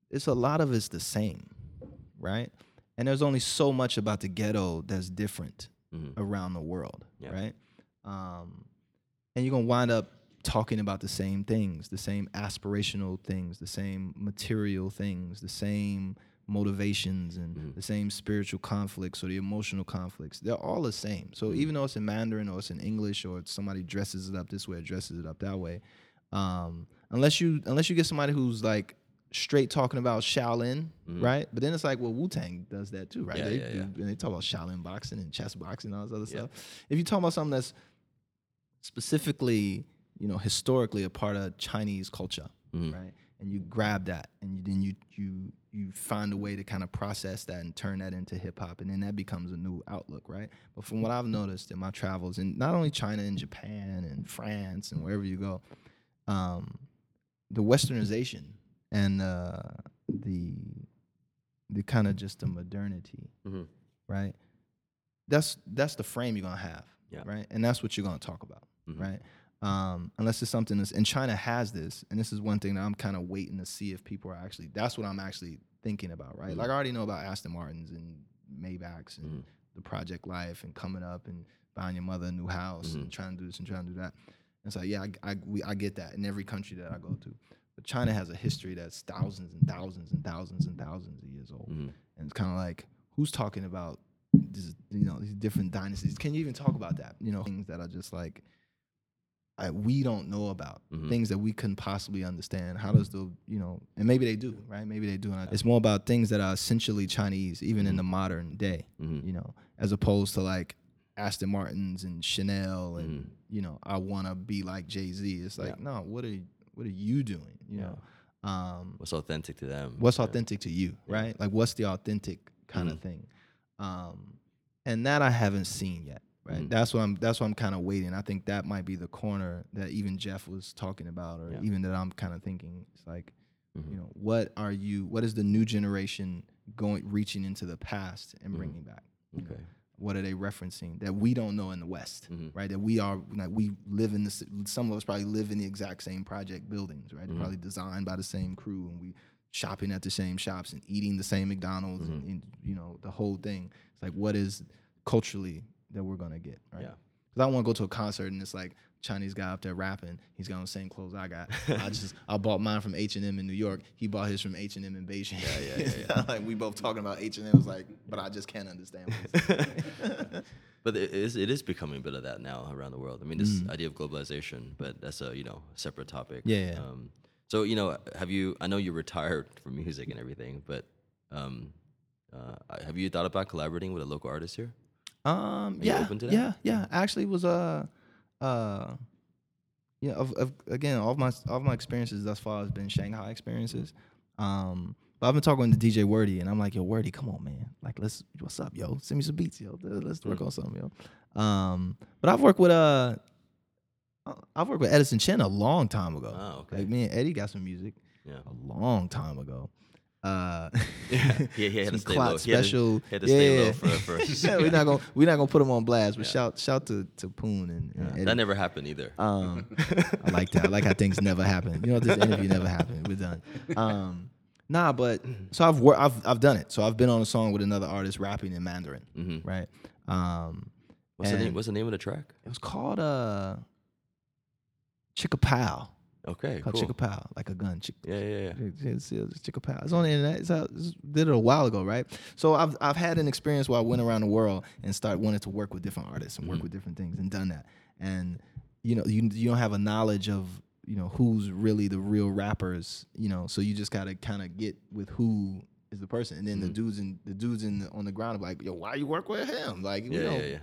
It's a lot of it's the same, right? And there's only so much about the ghetto that's different Mhm. around the world, Yeah. right? Um, and you're gonna wind up talking about the same things, the same aspirational things, the same material things, the same motivations, and Mhm. the same spiritual conflicts or the emotional conflicts. They're all the same. So Mhm. even though it's in Mandarin or it's in English or somebody dresses it up this way or dresses it up that way, um, unless you unless you get somebody who's like straight talking about Shaolin, Mhm. right? But then it's like, well, Wu Tang does that too, right? Yeah, they yeah, yeah. and they talk about Shaolin boxing and chess boxing and all this other stuff. If you talk about something that's specifically, you know, historically a part of Chinese culture, Mhm. right? And you grab that, and you, then you you you find a way to kind of process that and turn that into hip hop, and then that becomes a new outlook, right? But from what I've noticed in my travels, in not only China and Japan and France and wherever you go, um, the westernization and uh, the the kind of just the modernity, Mhm. right? That's that's the frame you're gonna have, Yeah. right? And that's what you're gonna talk about, Mhm. right? Um, unless it's something that's and China has this, and this is one thing that I'm kind of waiting to see if people are actually. That's what I'm actually thinking about, right? Mhm. Like I already know about Aston Martins and Maybachs and Mhm. the Project Life and coming up and buying your mother a new house Mhm. and trying to do this and trying to do that. And so yeah, I I, we, I get that in every country that I go to. But China has a history that's thousands and thousands and thousands and thousands of years old, Mhm. and it's kind of like who's talking about this, you know these different dynasties? Can you even talk about that? You know things that are just like. I, we don't know about Mhm. things that we couldn't possibly understand. How does the you know, and maybe they do, right? Maybe they do. And I- it's more about things that are essentially Chinese, even in Mhm. the modern day Mhm. you know, as opposed to like Aston Martins and Chanel and Mhm. you know, I want to be like Jay Z. It's like, Yeah. no, what are what are you doing? You Yeah. know, um, What's authentic to them? what's Yeah. authentic to you, right? Like, what's the authentic kind of Mhm. thing? Um, and that I haven't seen yet, right? Mhm. That's what I'm. That's what I'm kind of waiting. I think that might be the corner that even Jeff was talking about, or Yeah. even that I'm kind of thinking. It's like, Mhm. you know, what are you? What is the new generation going reaching into the past and Mhm. bringing back. Okay. What are they referencing that we don't know in the West, Mhm. right? That we are like we live in this. Some of us probably live in the exact same project buildings, right? Mhm. probably designed by the same crew, and we shopping at the same shops and eating the same McDonald's, and, and you know the whole thing. It's like what is culturally that we're gonna get, right? Yeah. Because I don't want to go to a concert and it's like Chinese guy up there rapping. He's got the same clothes I got. I just I bought mine from H and M in New York. He bought his from H and M in Beijing. Yeah, yeah, yeah, yeah. like we both talking about H and M. Was like, but I just can't understand. What. But it is, it is becoming a bit of that now around the world. I mean, this Mhm. idea of globalization, but that's a you know separate topic. Yeah, yeah. Um, so you know, have you? I know you retired from music and everything, but um, uh, have you thought about collaborating with a local artist here? Um, you yeah, open to that? yeah, yeah. Actually, was uh, uh, yeah. Of, of again, all of my all of my experiences thus far has been Shanghai experiences. Um, but I've been talking to DJ Wordy, and I'm like, yo, Wordy, come on, man. Like, let's what's up, yo? Send me some beats, yo. Let's work Mm. on something, yo. Um, but I've worked with uh, I've worked with Edison Chen a long time ago. Oh, okay. Like me and Eddie got some music Yeah. a long time ago. Uh, Yeah, he, he had to some stay clot low. He had to- special. he had to stay yeah. for for. yeah, we're not gonna we're not gonna put him on blast, but Yeah. shout shout to to Poon and, and Yeah, Eddie. that never happened either. Um, I like that. I like how things never happen. You know, this interview never happened. We're done. Um, nah, but so I've worked. I've I've done it. So I've been on a song with another artist rapping in Mandarin, hmm right? Um, What's the name? What's the name of the track? it was called uh, Chickapow. Okay, Called cool. Chickapow, like a gun. Chick- Yeah, yeah, yeah. It's, it's Chickapow. It's on the internet. It's out, it's, did it a while ago, right? So I've I've had an experience where I went around the world and started wanting to work with different artists and work Mhm. with different things and done that. And you know, you you don't have a knowledge of you know who's really the real rappers. You know, so you just gotta kind of get with who is the person. And then the Mhm. dudes in the dudes in the, on the ground are like, yo, why you work with him? Like, we Yeah, don't yeah, yeah.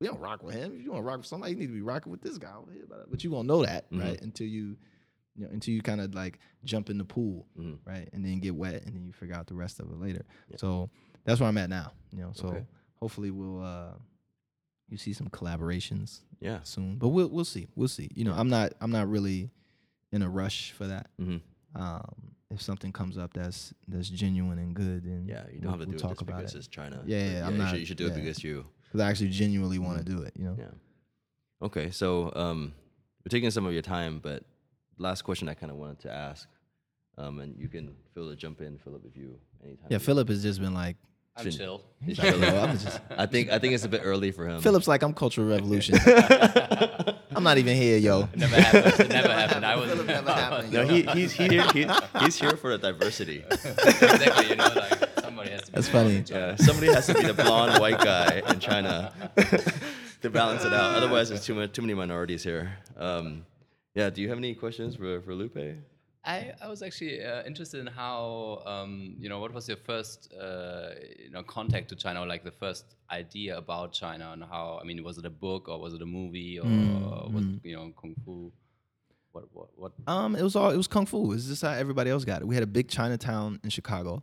we don't rock with him. If you want to rock with somebody, you need to be rocking with this guy. But, but you won't know that, Mhm. right? Until you, you know, until you kind of like jump in the pool, Mhm. right? And then get wet, and then you figure out the rest of it later. Yeah. So that's where I'm at now. You know, so Okay. hopefully we'll uh, you see some collaborations Yeah. soon. But we'll we'll see. We'll see. You know, I'm not I'm not really in a rush for that. hmm Um, if something comes up that's that's genuine and good, then Yeah, you we'll- don't have to we'll do it talk just about because it. it's China. Yeah, but yeah, I'm you not- Should, you should do yeah. it because you. because I actually genuinely want to do it. You know. Yeah. Okay, so um, we're taking some of your time, but last question I kind of wanted to ask, um, and you can feel to jump in, Philip, if you anytime. Yeah, you- Philip has just been like, I'm chill. he's like, "Yo, I'm just I think I think it's a bit early for him. Philip's like, I'm cultural revolution. I'm not even here, yo. It never happened. It never happened. I was Philip never happened, No, yo. he, he's here. He, he's here for the diversity. exactly. You know, like somebody has to. That's funny. Yeah, somebody has to be the blonde white guy in China to balance it out. Otherwise, there's too, much, too many minorities here. Um, yeah, do you have any questions for, for Lupe? I, I was actually uh, interested in how um, you know what was your first uh, you know contact to China or like the first idea about China and how I mean was it a book or was it a movie or Mm, was mm. you know kung fu what what what Um, it was all it was kung fu. It's just how everybody else got it. We had a big Chinatown in Chicago.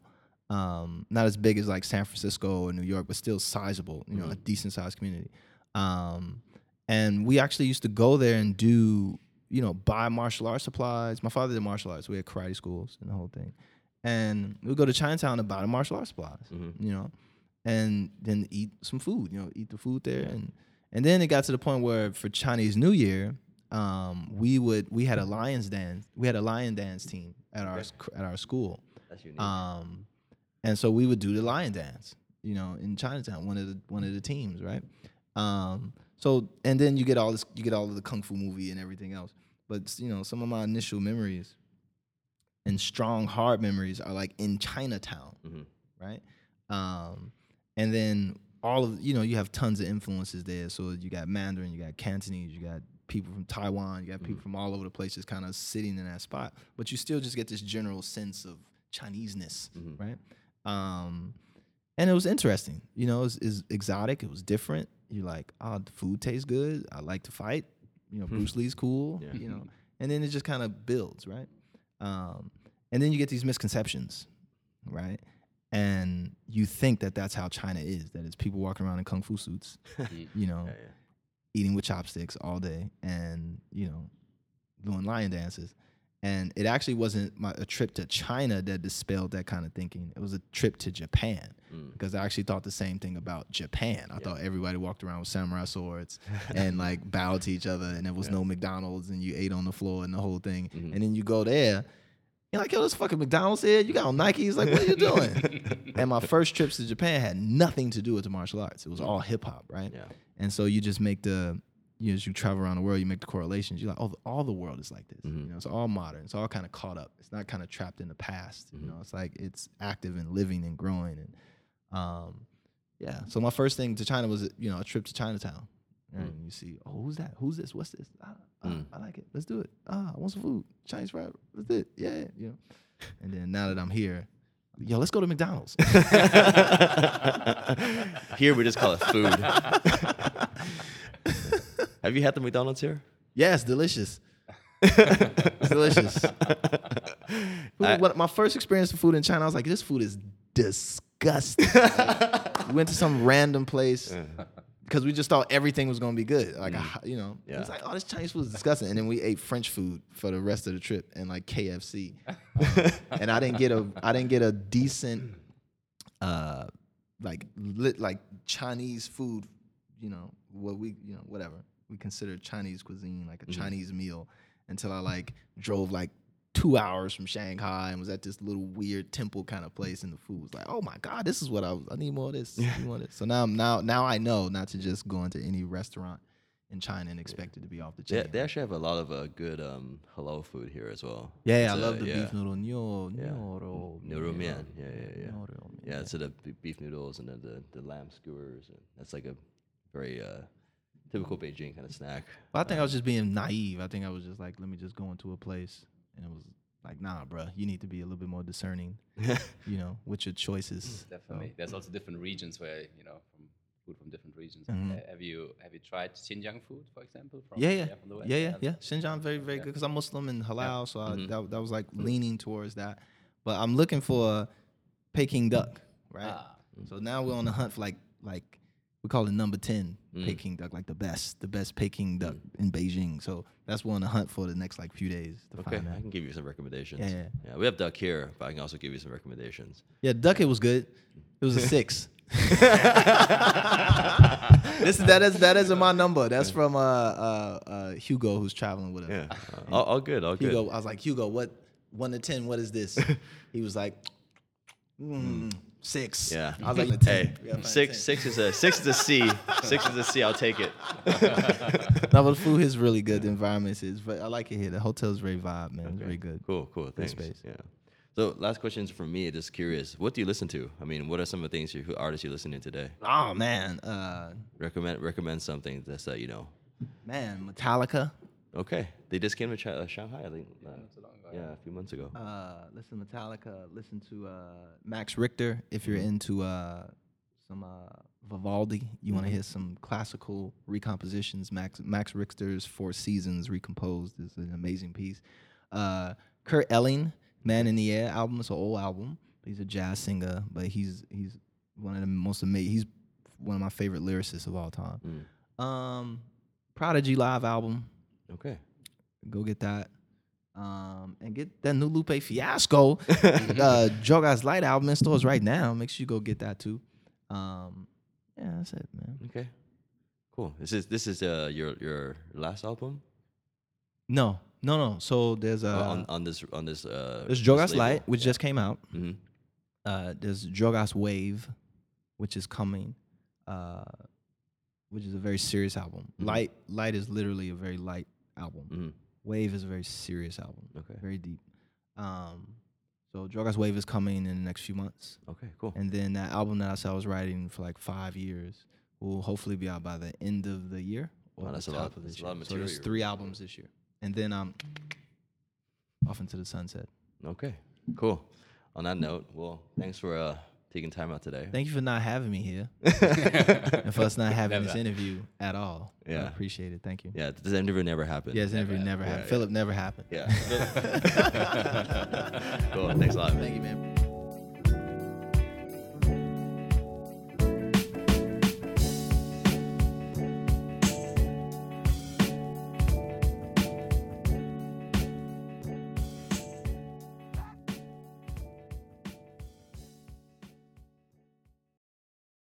Um, not as big as like San Francisco or New York, but still sizable. You know, a decent sized community. Um, and we actually used to go there and do you know buy martial arts supplies. My father did martial arts. We had karate schools and the whole thing. And we would go to Chinatown to buy the martial arts supplies. Mhm. You know, and then eat some food. You know, eat the food there and. And then it got to the point where for Chinese New Year, um, we would we had a lions dance. We had a lion dance team at our at our school, That's unique. um, and so we would do the lion dance. You know, in Chinatown, one of the one of the teams, right? Um, so and then you get all this, you get all of the kung fu movie and everything else. But you know, some of my initial memories and strong, hard memories are like in Chinatown Mhm. right? Um, and then all of you know you have tons of influences there. So you got Mandarin, you got Cantonese, you got people from Taiwan, you got people from all over the place just kind of sitting in that spot. But you still just get this general sense of Chineseness, Mhm. right? Um, and it was interesting. You know, it was, it was exotic. It was different. You're like, oh, the food tastes good. I like to fight. You know, Bruce Lee's cool. Yeah. You know, and then it just kind of builds, right? Um, and then you get these misconceptions, right? And you think that that's how China is. That it's people walking around in kung fu suits, you know, Yeah, yeah. eating with chopsticks all day, and you know, doing lion dances. And it actually wasn't my, a trip to China that dispelled that kind of thinking. It was a trip to Japan Mm. because I actually thought the same thing about Japan. I thought everybody walked around with samurai swords and like bowed to each other, and there was no McDonald's, and you ate on the floor and the whole thing. Mm-hmm. And then you go there, you're like, yo, this fucking McDonald's here. You got on Nikes. Like, what are you doing? and my first trips to Japan had nothing to do with the martial arts. It was all hip hop, right? Yeah. And so you just make the, you know, as you travel around the world, you make the correlations. You're like, oh, all the world is like this. Mm-hmm. You know, it's all modern. It's all kind of caught up. It's not kind of trapped in the past. Mm-hmm. You know, it's like it's active and living and growing. And um, yeah. So my first thing to China was, you know, a trip to Chinatown. Right? And you see, oh, who's that? Who's this? What's this? Ah, ah, Mm. I like it. Let's do it. Ah, I want some food. Chinese fried. Let's do it. Yeah, you know. And then now that I'm here, yo, let's go to McDonald's. Here we just call it food. Have you had the McDonald's here? It's delicious. it's delicious. Food- my first experience with food in China, I was like, this food is disgusting. Like, we went to some random place because we just thought everything was gonna be good. Like, ho- you know, Yeah. it's like, oh, this Chinese food is disgusting. And then we ate French food for the rest of the trip and like KFC. Um, and I didn't get a, I didn't get a decent, uh, like lit, like Chinese food. You know what we, you know, whatever we consider Chinese cuisine, like a Mm-hmm. Chinese meal, until I like drove like two hours from Shanghai and was at this little weird temple kind of place, and the food was like, oh my god, this is what I was. I need more of this. Need more of this. So now, I'm now, now I know not to just go into any restaurant in China and expect it to be off the They, chain. they actually have a lot of uh, good um, halal food here as well. yeah, yeah, I uh, love the yeah. beef noodle. Nyo, Yeah. Noodle mian. Yeah, yeah, yeah. Yeah, mian. so the beef noodles and then the, the lamb skewers. And that's like a very uh, typical Beijing kind of snack. But I think I was just being naive. I think I was just like, let me just go into a place, and it was like, nah, bro, you need to be a little bit more discerning, you know, with your choices. Definitely. There's also different regions where you know from food from different regions. Mhm. Uh, have you have you tried Xinjiang food, for example? From, Yeah, yeah, West? yeah, yeah, yeah. Xinjiang very, very Yeah. good because I'm Muslim and halal, so I, Mhm. that, that was like leaning towards that. But I'm looking for Peking duck, right? Ah. So now we're on the hunt for like like we call it number ten Mm. Peking duck, like the best, the best Peking duck in Beijing. So that's what we're on the hunt for the next like few days to Okay, I can give you some recommendations. Yeah, yeah. we have duck here, but I can also give you some recommendations. Yeah, duck it was good. It was a six. this is that is that isn't my number. That's from uh uh, uh Hugo who's traveling with us. Yeah, all, all good, all good. I was like, Hugo, what one to ten? What is this? he was like, mm, six. Yeah. I was like. Hey, We gotta find six six is a six is a C. six is a C. I'll take it. No, but the food is really good. The environment is, but I like it here. The hotel is very vibe, man. It's very good. Cool, cool. Thanks. space. Yeah. So, last questions from me. Just curious, what do you listen to? I mean, what are some of the things you, who artists you're listening today? Oh man, uh, Recommend recommend something that's uh, you know. man, Metallica. Okay, they just came to Chi- uh, Shanghai. I think. Uh, so long ago, yeah, a few months ago. Uh, listen to Metallica. Listen to uh, Max Richter if you're into uh, some uh, Vivaldi. You want to hear some classical recompositions. Max Max Richter's Four Seasons Recomposed is an amazing piece. Uh, Kurt Elling, Man in the Air album. It's an old album. He's a jazz singer, but he's he's one of the most amazing. He's one of my favorite lyricists of all time. Mm. Um, Prodigy live album Okay. go get that. Um, and get that new Lupe Fiasco, uh, Drogas Light album in stores right now. Make sure you go get that too. Um, yeah, that's it, man. Okay. Cool. This is this is uh your your last album No, no, no. So there's a Uh, on on this on this uh. there's Guy's Light, which just came out. hmm Uh, there's Drogas Wave, which is coming, uh, which is a very serious album. Mhm. Light, Light is literally a very light album. hmm Wave is a very serious album, Okay. very deep. Um, so Drogas Wave is coming in the next few months. Okay. Cool. And then that album that I said I was writing for like five years will hopefully be out by the end of the year or Wow, that's a lot- of this a lot year. of So there's three albums this year, and then um, off into the sunset. Okay. Cool. On that note, well, thanks for uh taking time out today. Thank you for not having me here, and for us not having this interview at all. I Yeah. appreciate it. Thank you. yeah, this interview never happened. Yeah, this interview Never never happened. Yeah, Philip never happened. Yeah. cool. Thanks a lot. man. Thank you, man.